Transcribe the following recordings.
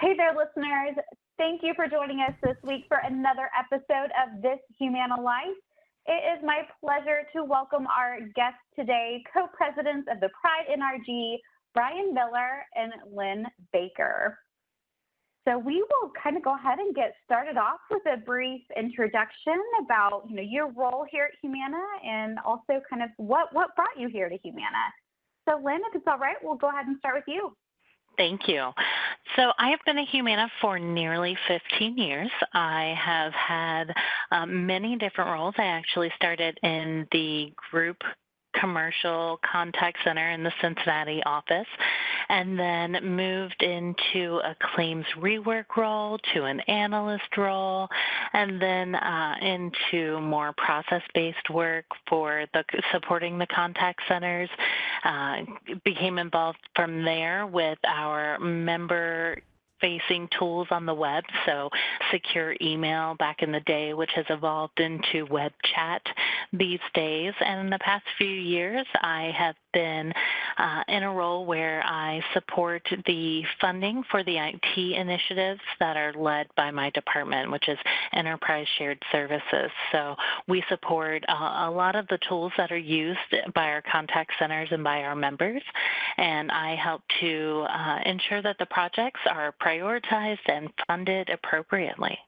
Hey there, listeners. Thank you for joining us this week for another episode of This Humana Life. It is my pleasure to welcome our guests today, co presidents of the Pride NRG, Bryan Miller and Lynn Baker. So we will kind of go ahead and get started off with a brief introduction about you know your role here at Humana and also kind of what what brought you here to Humana. So Lynn, if it's all right, we'll go ahead and start with you. Thank you. So I have been a Humana for nearly 15 years. I have had um, many different roles. I actually started in the group commercial contact center in the Cincinnati office and then moved into a claims rework role to an analyst role and then uh, into more process-based work for the supporting the contact centers uh, became involved from there with our member facing tools on the web. So, secure email back in the day, which has evolved into web chat these days. And in the past few years, I have been uh, in a role where I support the funding for the IT initiatives that are led by my department, which is Enterprise Shared Services. So, we support uh, a lot of the tools that are used by our contact centers and by our members. And I help to uh, ensure that the projects are prioritized and funded appropriately.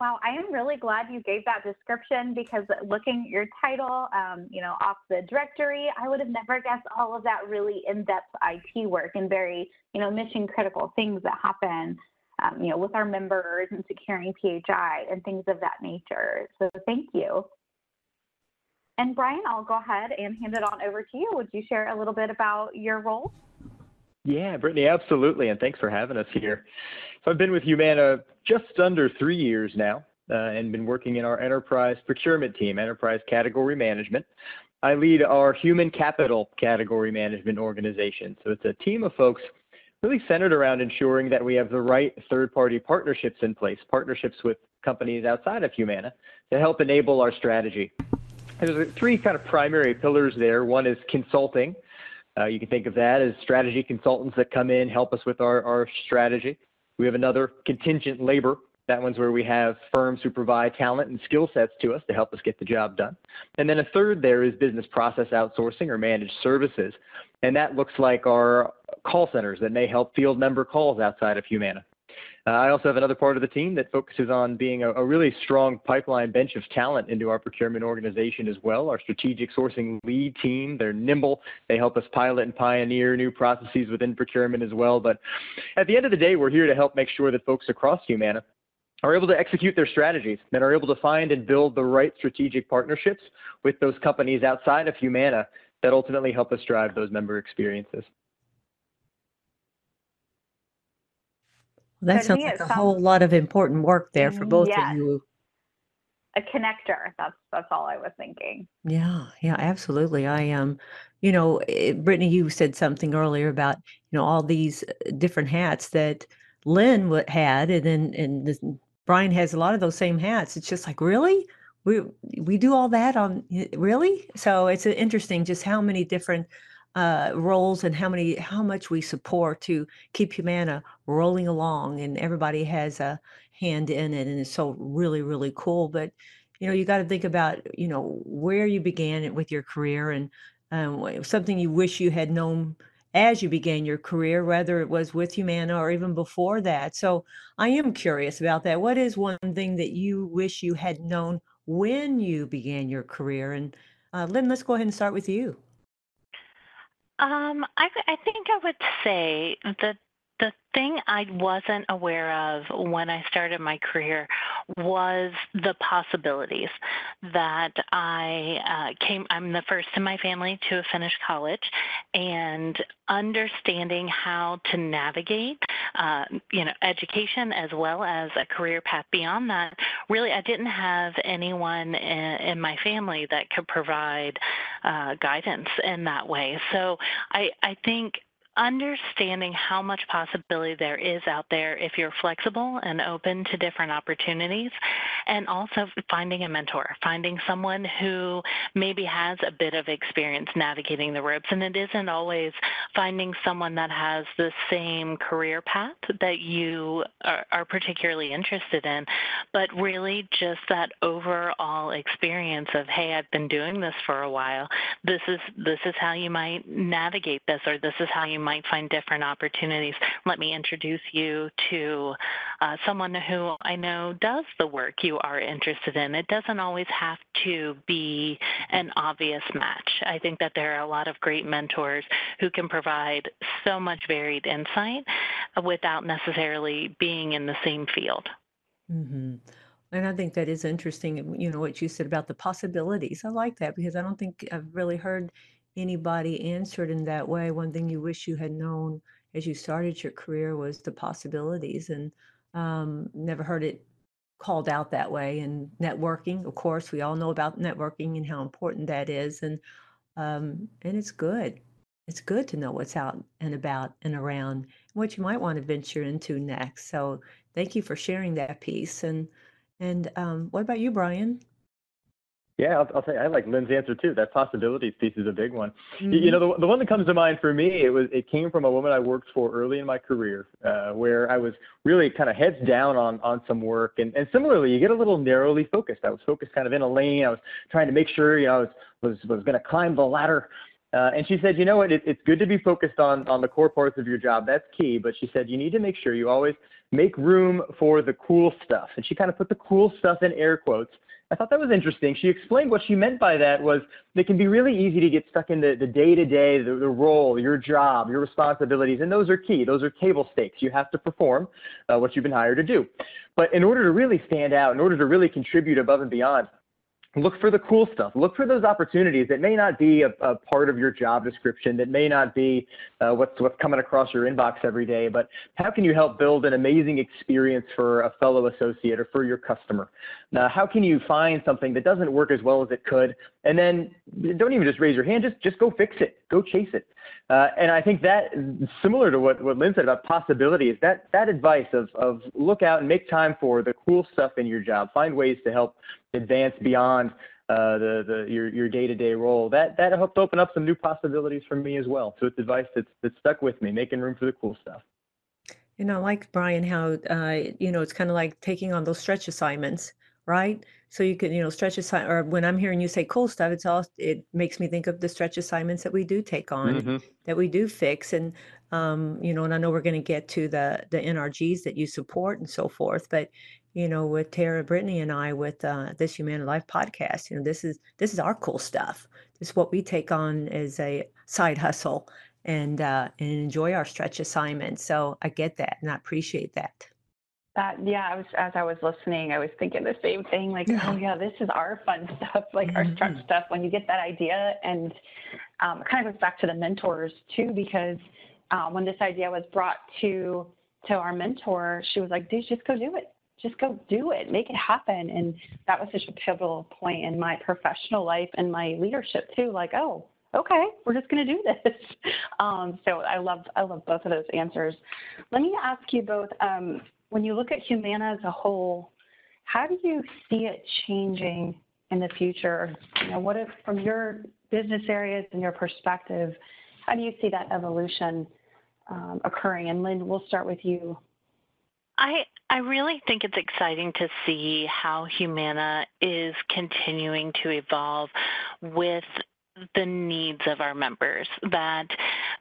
Wow, I am really glad you gave that description because looking at your title, um, you know, off the directory, I would have never guessed all of that really in-depth IT work and very, you know, mission critical things that happen, um, you know, with our members and securing PHI and things of that nature. So thank you. And Bryan, I'll go ahead and hand it on over to you. Would you share a little bit about your role? Yeah, Brittany, absolutely. And thanks for having us here. So I've been with Humana just under three years now uh, and been working in our enterprise procurement team, enterprise category management. I lead our human capital category management organization. So it's a team of folks really centered around ensuring that we have the right third party partnerships in place, partnerships with companies outside of Humana to help enable our strategy. There's three kind of primary pillars there. One is consulting. Uh, you can think of that as strategy consultants that come in, help us with our, our strategy. We have another contingent labor. That one's where we have firms who provide talent and skill sets to us to help us get the job done. And then a third there is business process outsourcing or managed services. And that looks like our call centers that may help field member calls outside of Humana. Uh, I also have another part of the team that focuses on being a, a, really strong pipeline bench of talent into our procurement organization as well. Our strategic sourcing lead team, they're nimble. They help us pilot and pioneer new processes within procurement as well. But at the end of the day, we're here to help make sure that folks across Humana are able to execute their strategies and are able to find and build the right strategic partnerships with those companies outside of Humana that ultimately help us drive those member experiences. Well, that sounds like a sounds, whole lot of important work there for both yes, of you. A connector. That's that's all I was thinking. Yeah, yeah, absolutely. I um, you know, it, eh, Brittany, you said something earlier about you know all these uh, different hats that Lynn had, and then and this, Bryan has a lot of those same hats. It's just like really. We, we do all that on really so it's interesting just how many different uh, roles and how many how much we support to keep Humana rolling along, and everybody has a hand in it, and it's so really really cool. But you know, you got to think about you know where you began it with your career and um, something you wish you had known as you began your career, whether it was with Humana or even before that. So I am curious about that. What is one thing that you wish you had known when you began your career? And uh, Lynn, let's go ahead and start with you. Um, I, I think I would say that the thing I wasn't aware of when I started my career was the possibilities that I uh, came. I'm the first in my family to finish college, and understanding how to navigate, uh, you know, education as well as a career path beyond that. Really, I didn't have anyone in, in my family that could provide uh, guidance in that way. So I, I think understanding how much possibility there is out there if you're flexible and open to different opportunities, and also finding a mentor, finding someone who maybe has a bit of experience navigating the ropes. And it isn't always finding someone that has the same career path that you are, are particularly interested in, but really just that overall experience of, hey, I've been doing this for a while. This is this is how you might navigate this, or this is how you might find different opportunities. Let me introduce you to uh, someone who I know does the work you are interested in. It doesn't always have to be an obvious match. I think that there are a lot of great mentors who can provide so much varied insight without necessarily being in the same field. Mm-hmm. And I think that is interesting. You know, what you said about the possibilities. I like that because I don't think I've really heard anybody answered in that way. One thing you wish you had known as you started your career was the possibilities, and um, never heard it called out that way. And networking, of course, we all know about networking and how important that is, and um, and it's good. It's good to know what's out and about and around, what you might want to venture into next. So thank you for sharing that piece. And and um, what about you, Bryan? Yeah, I'll, I'll say I like Lynn's answer too. That possibilities piece is a big one. Mm-hmm. You, know, the, the one that comes to mind for me, it was it came from a woman I worked for early in my career, uh, where I was really kind of heads down on on some work, and and similarly, you get a little narrowly focused. I was focused kind of in a lane. I was trying to make sure, you know, I was was was going to climb the ladder. Uh, and she said, you know what, it, it's good to be focused on on the core parts of your job. That's key. But she said you need to make sure you always make room for the cool stuff. And she kind of put the cool stuff in air quotes I thought that was interesting. She explained what she meant by that was it can be really easy to get stuck in the, the day-to-day, the, the role, your job, your responsibilities, and those are key. Those are table stakes. You have to perform uh, what you've been hired to do. But in order to really stand out, in order to really contribute above and beyond, look for the cool stuff. Look for those opportunities that may not be a, a part of your job description, that may not be uh, what's what's coming across your inbox every day. But how can you help build an amazing experience for a fellow associate or for your customer? Now, how can you find something that doesn't work as well as it could, and then don't even just raise your hand, just just go fix it, go chase it. Uh, and I think that similar to what, what Lynn said about possibilities, that that advice of of look out and make time for the cool stuff in your job, find ways to help advance beyond uh, the, the your your day-to-day role. That that helped open up some new possibilities for me as well. So it's advice that's that's stuck with me, making room for the cool stuff. And I like Bryan, how uh, you know it's kind of like taking on those stretch assignments, right? So you can, you know, stretch assign or when I'm hearing you say cool stuff, it's all it makes me think of the stretch assignments that we do take on, mm-hmm. that we do fix, and um, you know, and I know we're going to get to the the NRGs that you support and so forth, but you know, with Tara, Brittany, and I with uh, this Humana Life podcast. You know, this is this is our cool stuff. This is what we take on as a side hustle and uh, and enjoy our stretch assignments. So I get that and I appreciate that. That yeah, I was as I was listening, I was thinking the same thing. Like, yeah. oh yeah, this is our fun stuff, like mm-hmm. our mm-hmm. stuff. When you get that idea, and um, it kind of goes back to the mentors too, because uh, when this idea was brought to to our mentor, she was like, "Dude, just go do it just go do it, make it happen. And that was such a pivotal point in my professional life and my leadership too. Like, oh, okay, we're just going to do this. Um, so I love I love both of those answers. Let me ask you both. Um, when you look at Humana as a whole, how do you see it changing in the future? You know, what if from your business areas and your perspective, how do you see that evolution um, occurring? And Lynn, we'll start with you. I I really think it's exciting to see how Humana is continuing to evolve with the needs of our members that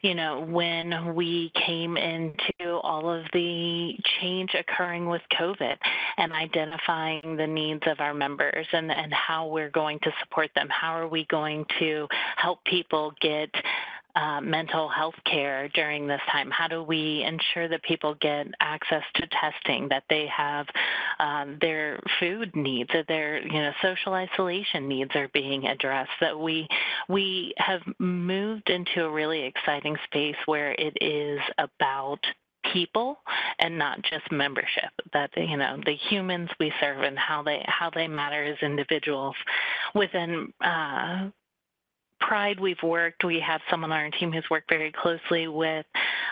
you know when we came into all of the change occurring with covid and identifying the needs of our members and and how we're going to support them how are we going to help people get mental health care during this time? How do we ensure that people get access to testing, that they have um, their food needs, that their you know social isolation needs are being addressed? That we we have moved into a really exciting space where it is about people and not just membership that you know the humans we serve and how they how they matter as individuals within uh, Pride, we've worked, we have someone on our team who's worked very closely with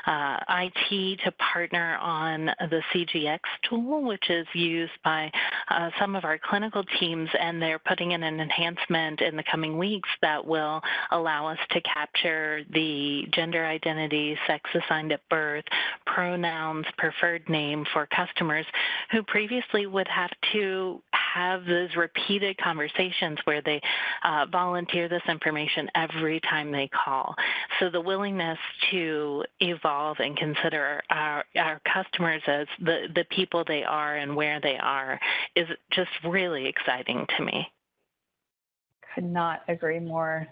uh, IT to partner on the CGX tool, which is used by uh, some of our clinical teams, and they're putting in an enhancement in the coming weeks that will allow us to capture the gender identity, sex assigned at birth, pronouns, preferred name for customers who previously would have to have those repeated conversations where they uh, volunteer this information every time they call. So the willingness to evolve and consider our, our customers as the, the people they are and where they are is just really exciting to me. Could not agree more.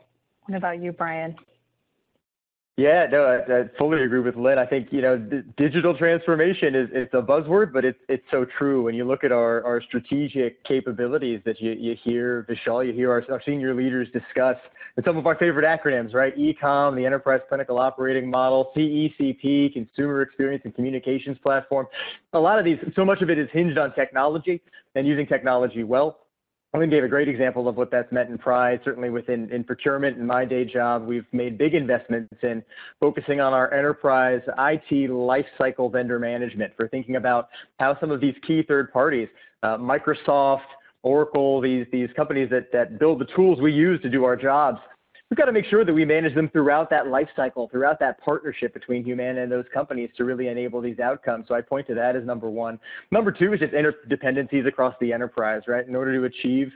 What about you, Bryan? Yeah, no, I, I, fully agree with Lynn. I think you know, d- digital transformation is it's a buzzword, but it's it's so true. When you look at our, our strategic capabilities that you, you hear Vishal, you hear our, our senior leaders discuss, and some of our favorite acronyms, right? ECOM, the Enterprise Clinical Operating Model, CECP, Consumer Experience and Communications Platform. A lot of these, so much of it is hinged on technology and using technology well. Lynn gave a great example of what that's meant in Pride. Certainly within in procurement in my day job, we've made big investments in focusing on our enterprise IT lifecycle vendor management for thinking about how some of these key third parties, uh, Microsoft, Oracle, these these companies that that build the tools we use to do our jobs, we've got to make sure that we manage them throughout that life cycle, throughout that partnership between Humana and those companies to really enable these outcomes. So I point to that as number one. Number two is just interdependencies across the enterprise, right? In order to achieve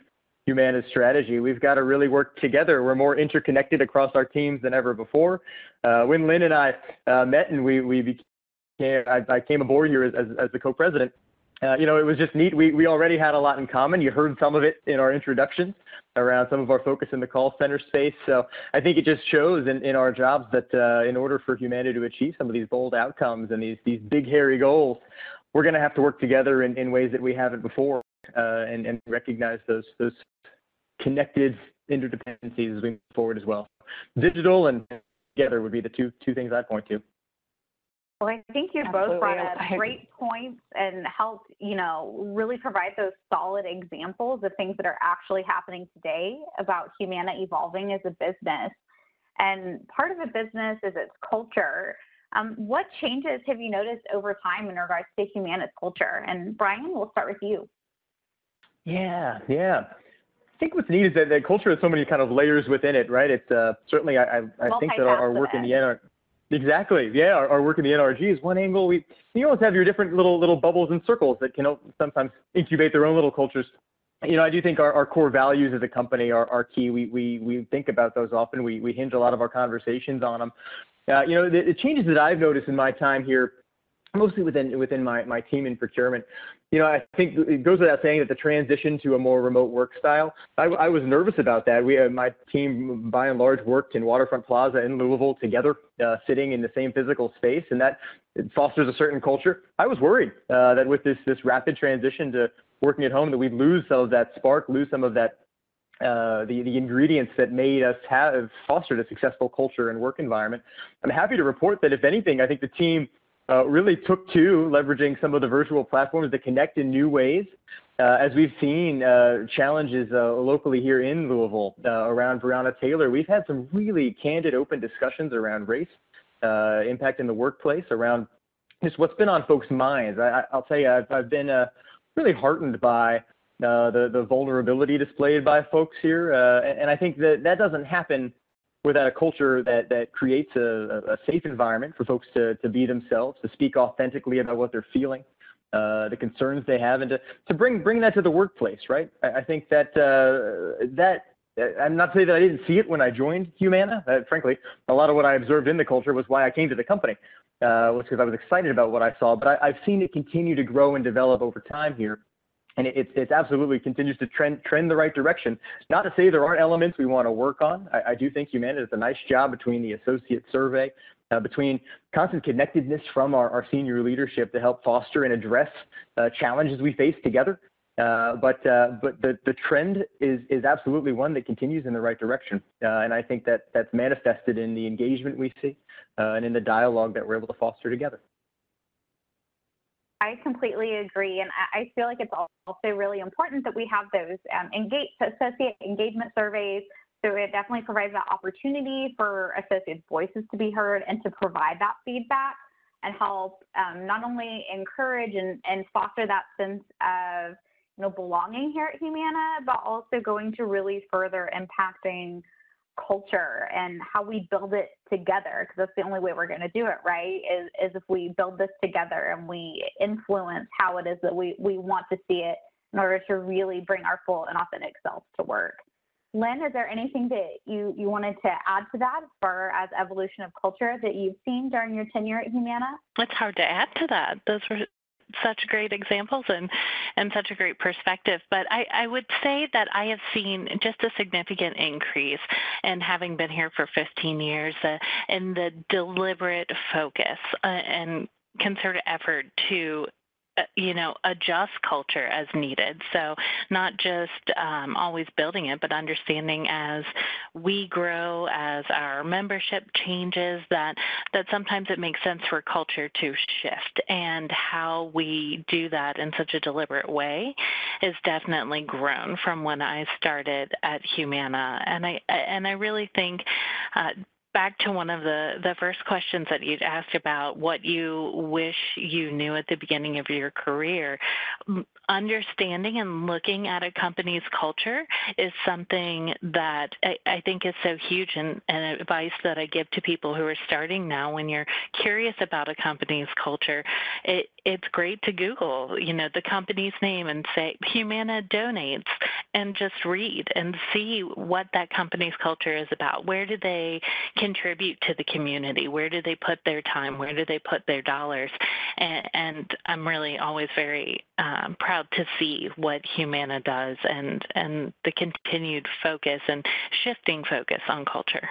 Humana's strategy, we've got to really work together. We're more interconnected across our teams than ever before. Uh, when Lynn and I uh, met and we, we became, I, I came aboard here as, as, as the co-president, uh, you know, it was just neat. We, we already had a lot in common. You heard some of it in our introduction around some of our focus in the call center space. So I think it just shows in, in our jobs that uh, in order for Humana to achieve some of these bold outcomes and these, these big, hairy goals, we're going to have to work together in, in ways that we haven't before uh, and, and recognize those, those connected interdependencies as we move forward as well. Digital and together would be the two, two things I'd point to. Well, I think you Absolutely. both brought up great points and helped, you know, really provide those solid examples of things that are actually happening today about Humana evolving as a business. And part of a business is its culture. Um, what changes have you noticed over time in regards to Humana's culture? And Bryan, we'll start with you. Yeah, yeah. I think what's neat is that, that culture has so many kind of layers within it, right? It's uh, certainly I, I, I think that our, our work in the end Exactly. Yeah, our, our, work in the NRG is one angle. We you always have your different little little bubbles and circles that can sometimes incubate their own little cultures. You know, I do think our, our core values as a company are, are key. We, we we think about those often. We we hinge a lot of our conversations on them. Uh, you know, the, the changes that I've noticed in my time here mostly within within my, my team in procurement. You know, I think it goes without saying that the transition to a more remote work style, I, I was nervous about that. We, uh, my team, by and large, worked in Waterfront Plaza in Louisville together, uh, sitting in the same physical space, and that fosters a certain culture. I was worried uh, that with this this rapid transition to working at home, that we'd lose some of that spark, lose some of that uh, the, the ingredients that made us have fostered a successful culture and work environment. I'm happy to report that if anything, I think the team uh, really took to leveraging some of the virtual platforms that connect in new ways. Uh, as we've seen uh, challenges uh, locally here in Louisville uh, around Breonna Taylor, we've had some really candid, open discussions around race, uh, impact in the workplace, around just what's been on folks' minds. I, will tell you, I've, I've been really heartened by the, the vulnerability displayed by folks here, and I think that that doesn't happen without a culture that that creates a, a safe environment for folks to to be themselves, to speak authentically about what they're feeling, uh, the concerns they have, and to to bring bring that to the workplace, right? I, I think that uh, that I'm not saying that I didn't see it when I joined Humana. Uh, frankly, a lot of what I observed in the culture was why I came to the company, uh, was because I was excited about what I saw. But I, have seen it continue to grow and develop over time here. And it, it, absolutely continues to trend trend the right direction. Not to say there aren't elements we want to work on. I, I do think Humana does a nice job between the associate survey, uh, between constant connectedness from our, our, senior leadership to help foster and address uh, challenges we face together. Uh, but uh, but the, the trend is is absolutely one that continues in the right direction, uh, and I think that that's manifested in the engagement we see uh, and in the dialogue that we're able to foster together. I completely agree, and I feel like it's also really important that we have those um, engage, associate engagement surveys. So it definitely provides that opportunity for associate voices to be heard and to provide that feedback and help um, not only encourage and, and foster that sense of you know, belonging here at Humana, but also going to really further impacting culture and how we build it together because that's the only way we're going to do it right is, is if we build this together and we influence how it is that we, we want to see it in order to really bring our full and authentic selves to work. Lynn is there anything that you, you wanted to add to that as far as evolution of culture that you've seen during your tenure at humana? It's hard to add to that. Those were such great examples and and such a great perspective. But I, I would say that I have seen just a significant increase and having been here for 15 years uh, in the deliberate focus uh, and concerted effort to you know, adjust culture as needed. So not just um, always building it, but understanding as we grow, as our membership changes, that that sometimes it makes sense for culture to shift, and how we do that in such a deliberate way is definitely grown from when I started at Humana, and I and I really think. Uh, back to one of the, the first questions that you'd asked about what you wish you knew at the beginning of your career understanding and looking at a company's culture is something that I, I think is so huge and, and, advice that I give to people who are starting now when you're curious about a company's culture. It, it's great to Google, you know, the company's name and say Humana donates and just read and see what that company's culture is about. Where do they contribute to the community? Where do they put their time? Where do they put their dollars? And, and I'm really always very um, proud to see what Humana does and, and the continued focus and shifting focus on culture.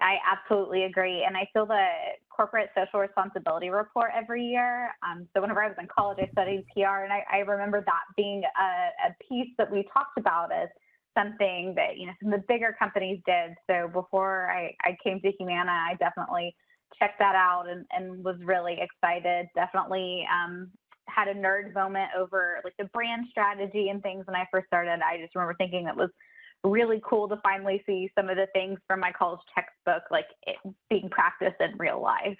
I absolutely agree. And I feel the corporate social responsibility report every year. Um, so whenever I was in college, I studied PR, and I, I remember that being a, a, piece that we talked about as something that you know some of the bigger companies did. So before I, I came to Humana, I definitely checked that out and, and was really excited. Definitely um, had a nerd moment over like the brand strategy and things when I first started. I just remember thinking that was really cool to finally see some of the things from my college textbook like it, being practiced in real life.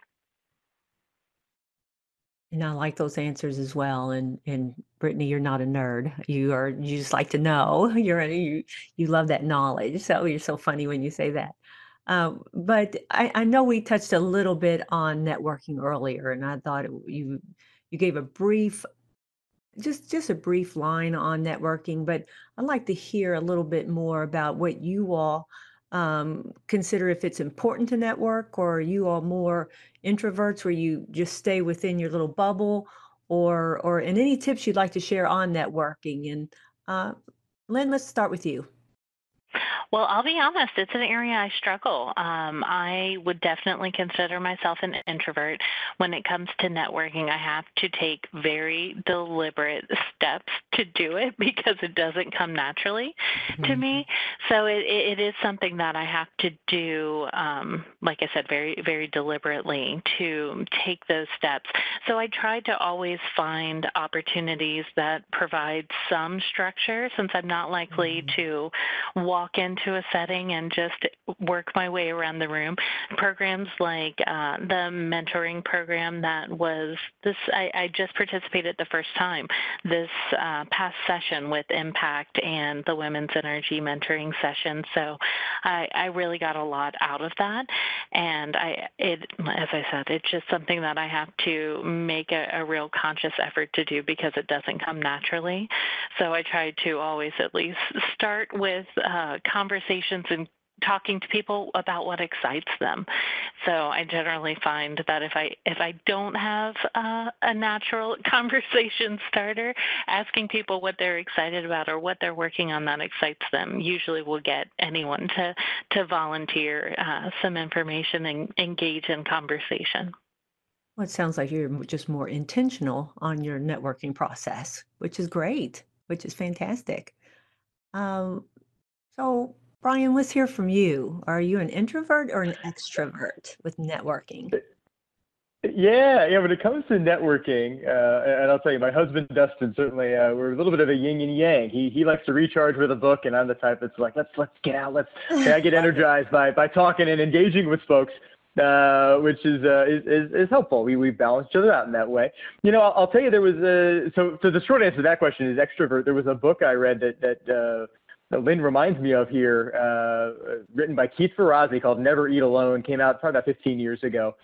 And I like those answers as well. And and Brittany, you're not a nerd. You are you just like to know. You're you you love that knowledge. So you're so funny when you say that. Um, but I, I know we touched a little bit on networking earlier, and I thought you you gave a brief just just a brief line on networking, but I'd like to hear a little bit more about what you all um, consider if it's important to network, or are you all more introverts where you just stay within your little bubble, or or and any tips you'd like to share on networking. And uh, Lynn, let's start with you. Well, I'll be honest, it's an area I struggle. Um, I would definitely consider myself an introvert. When it comes to networking, I have to take very deliberate steps to do it because it doesn't come naturally mm-hmm. to me. So it, it is something that I have to do, um, like I said, very, very deliberately to take those steps. So I try to always find opportunities that provide some structure since I'm not likely mm-hmm. to walk in into a setting and just work my way around the room. Programs like uh, the mentoring program that was this, I, I, just participated the first time this uh, past session with Impact and the Women's NRG Mentoring session. So I, I really got a lot out of that. And I, it, as I said, it's just something that I have to make a, a real conscious effort to do because it doesn't come naturally. So I try to always at least start with uh, conversations and talking to people about what excites them. So I generally find that if I if I don't have uh, a natural conversation starter, asking people what they're excited about or what they're working on that excites them usually will get anyone to to volunteer uh, some information and engage in conversation. Well, it sounds like you're just more intentional on your networking process, which is great, which is fantastic. Um, so, Bryan, let's hear from you. Are you an introvert or an extrovert with networking? Yeah, yeah. When it comes to networking, uh, and I'll tell you, my husband Dustin certainly uh, we're a little bit of a yin and yang. He he likes to recharge with a book, and I'm the type that's like, let's let's get out, let's. I get energized by by talking and engaging with folks uh, which is, uh, is, is, is helpful. We we balance each other out in that way. You know, I'll, I'll tell you there was a so so the short answer to that question is extrovert. There was a book I read that that. Uh, that Lynn reminds me of here, uh, written by Keith Ferrazzi called Never Eat Alone, came out probably about 15 years ago.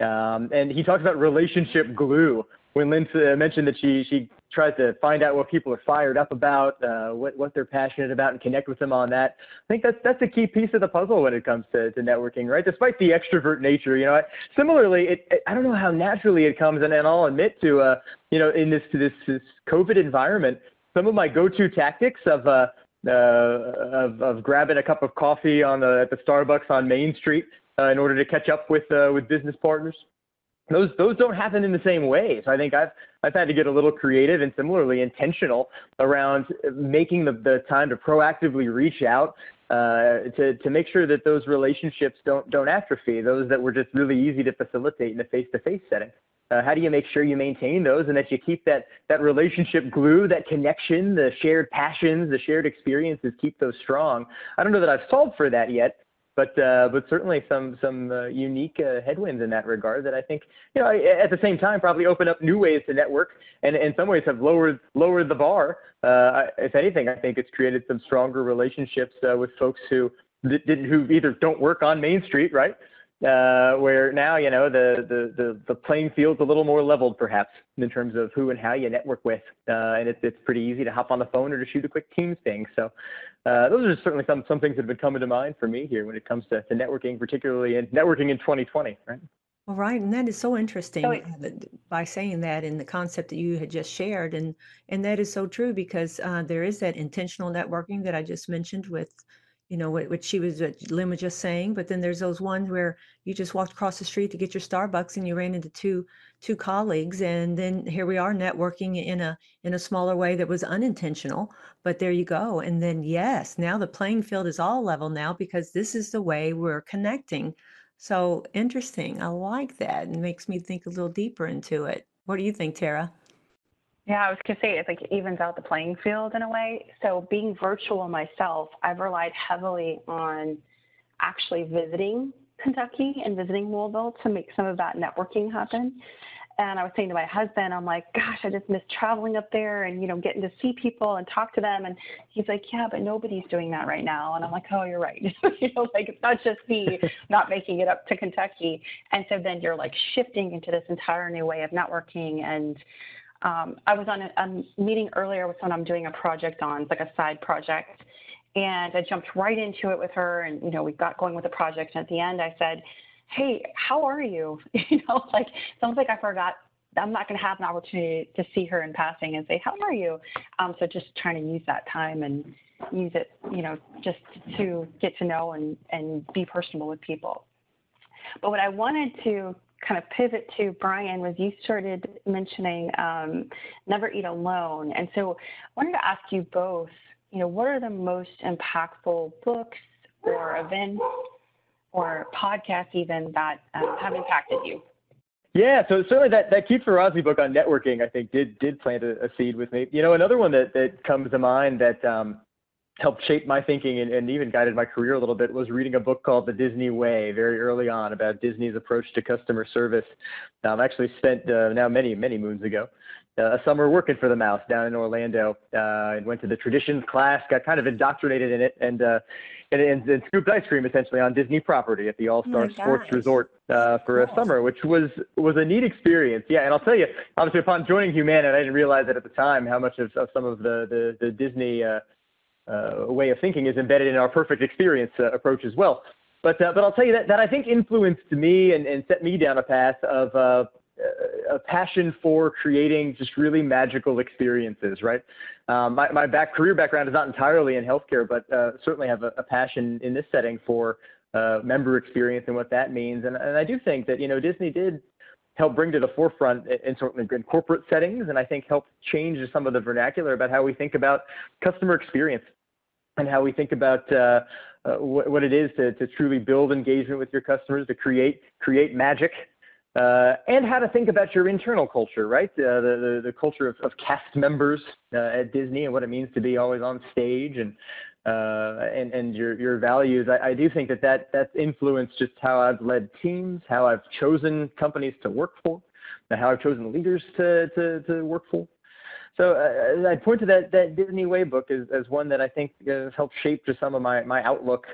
Um, and he talks about relationship glue, when Lynn uh, mentioned that she she tries to find out what people are fired up about, uh, what what they're passionate about, and connect with them on that. I think that's that's a key piece of the puzzle when it comes to, to networking, right? Despite the extrovert nature, you know. I, similarly, it, it, I don't know how naturally it comes, and, and I'll admit to, uh, you know, in this this this COVID environment, some of my go-to tactics of uh, uh, of, of grabbing a cup of coffee on the at the Starbucks on Main Street uh, in order to catch up with uh, with business partners those those don't happen in the same way. So I think I've I've had to get a little creative and similarly intentional around making the, the time to proactively reach out uh, to to make sure that those relationships don't don't atrophy. Those that were just really easy to facilitate in a face-to-face setting. Uh, how do you make sure you maintain those and that you keep that that relationship glue, that connection, the shared passions, the shared experiences, keep those strong? I don't know that I've solved for that yet, but uh, but certainly some some uh, unique uh, headwinds in that regard that I think you know at the same time probably open up new ways to network and in some ways have lowered lowered the bar. Uh, if anything, I think it's created some stronger relationships uh, with folks who who either don't work on Main Street, right? Uh, where now you know the, the the the playing field's a little more leveled perhaps in terms of who and how you network with, and it's it's pretty easy to hop on the phone or to shoot a quick Teams thing. So uh, those are certainly some, some things that have been coming to mind for me here when it comes to, to networking, particularly in networking in 2020, right? Well, right, and that is so interesting so it, uh, by saying that in the concept that you had just shared, and and that is so true because uh, there is that intentional networking that I just mentioned with you know what, what she was what Lynn was just saying. But then there's those ones where you just walked across the street to get your Starbucks and you ran into two two colleagues, and then here we are networking in a in a smaller way that was unintentional. But there you go. And then yes, now the playing field is all level now because this is the way we're connecting. So interesting. I like that. It makes me think a little deeper into it. What do you think, Tara? Yeah, I was gonna say it's like it evens out the playing field in a way. So being virtual myself, I've relied heavily on actually visiting Kentucky and visiting Louisville to make some of that networking happen. And I was saying to my husband, I'm like, gosh, I just miss traveling up there and you know getting to see people and talk to them. And he's like, yeah, but nobody's doing that right now. And I'm like, oh, you're right. you know, like it's not just me not making it up to Kentucky. And so then you're like shifting into this entire new way of networking and um, I was on a, a, meeting earlier with someone I'm doing a project on, it's like a side project, and I jumped right into it with her, and you know we got going with the project. And at the end, I said, "Hey, how are you?" you know, like sounds like I forgot. I'm not going to have an opportunity to see her in passing and say, "How are you?" Um, so just trying to use that time and use it, you know, just to get to know and and be personable with people. But what I wanted to kind of pivot to Bryan was you started mentioning um, Never Eat Alone. And so I wanted to ask you both, you know, what are the most impactful books or events or podcasts even that uh, have impacted you? Yeah, so certainly that, that Keith Ferrazzi book on networking, I think, did did plant a, a, seed with me. You know, another one that, that comes to mind that um, helped shape my thinking and, and, even guided my career a little bit was reading a book called The Disney Way very early on about Disney's approach to customer service. Um, I actually spent uh, now many, many moons ago uh, a summer working for the Mouse down in Orlando uh, and went to the traditions class, got kind of indoctrinated in it, and uh, and, and, and scooped ice cream essentially on Disney property at the All Star oh Sports gosh. Resort uh, for cool. a summer, which was was a neat experience. Yeah, and I'll tell you, obviously upon joining Humana, I didn't realize that at the time how much of, of some of the the, the Disney uh, way of thinking is embedded in our perfect experience uh, approach as well. But uh, but I'll tell you that that I think influenced me and, and set me down a path of uh, a passion for creating just really magical experiences, right? Um, my my back career background is not entirely in healthcare, but uh, certainly have a, a, passion in this setting for uh, member experience and what that means. And, and I do think that you know Disney did help bring to the forefront in certainly in corporate settings, and I think helped change some of the vernacular about how we think about customer experience and how we think about uh, uh, what, what, it is to, to truly build engagement with your customers, to create create magic uh, and how to think about your internal culture, right? Uh, the, the, the culture of, of cast members uh, at Disney and what it means to be always on stage and uh, and and your your values. I, I do think that that that's influenced just how I've led teams, how I've chosen companies to work for, how I've chosen leaders to to, to work for. So uh, I point to that that Disney Way book as, as one that I think has helped shape just some of my my outlook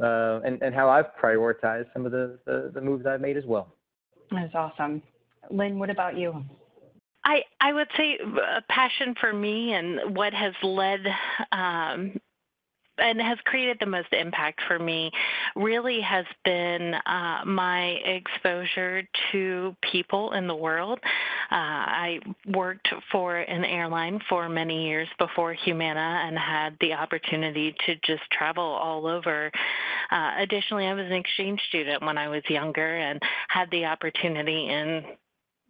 uh, and and how I've prioritized some of the, the the moves I've made as well. That's awesome. Lynn, what about you? I, I would say a passion for me and what has led um, and has created the most impact for me really has been uh, my exposure to people in the world. Uh, I worked for an airline for many years before Humana and had the opportunity to just travel all over. Uh, additionally, I was an exchange student when I was younger and had the opportunity in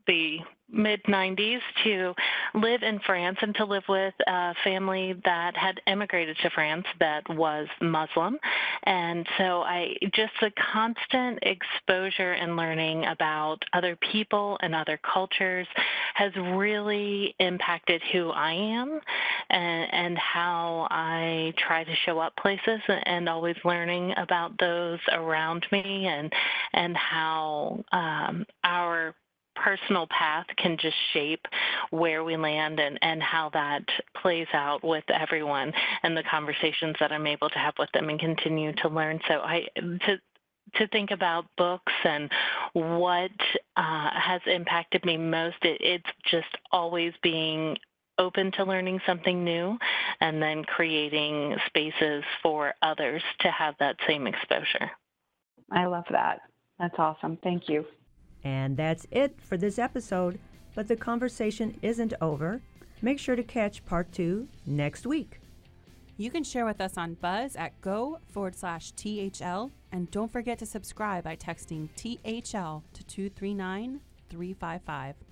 the mid 90s to live in France and to live with a family that had immigrated to France that was Muslim. And so I just the constant exposure and learning about other people and other cultures has really impacted who I am and, and how I try to show up places and always learning about those around me and and how um, our personal path can just shape where we land and, and how that plays out with everyone and the conversations that I'm able to have with them and continue to learn. So I to to think about books and what uh, has impacted me most, it, it's just always being open to learning something new and then creating spaces for others to have that same exposure. I love that. That's awesome. Thank you. And that's it for this episode, but the conversation isn't over. Make sure to catch part two next week. You can share with us on Buzz at go forward slash THL. And don't forget to subscribe by texting THL to 239 355.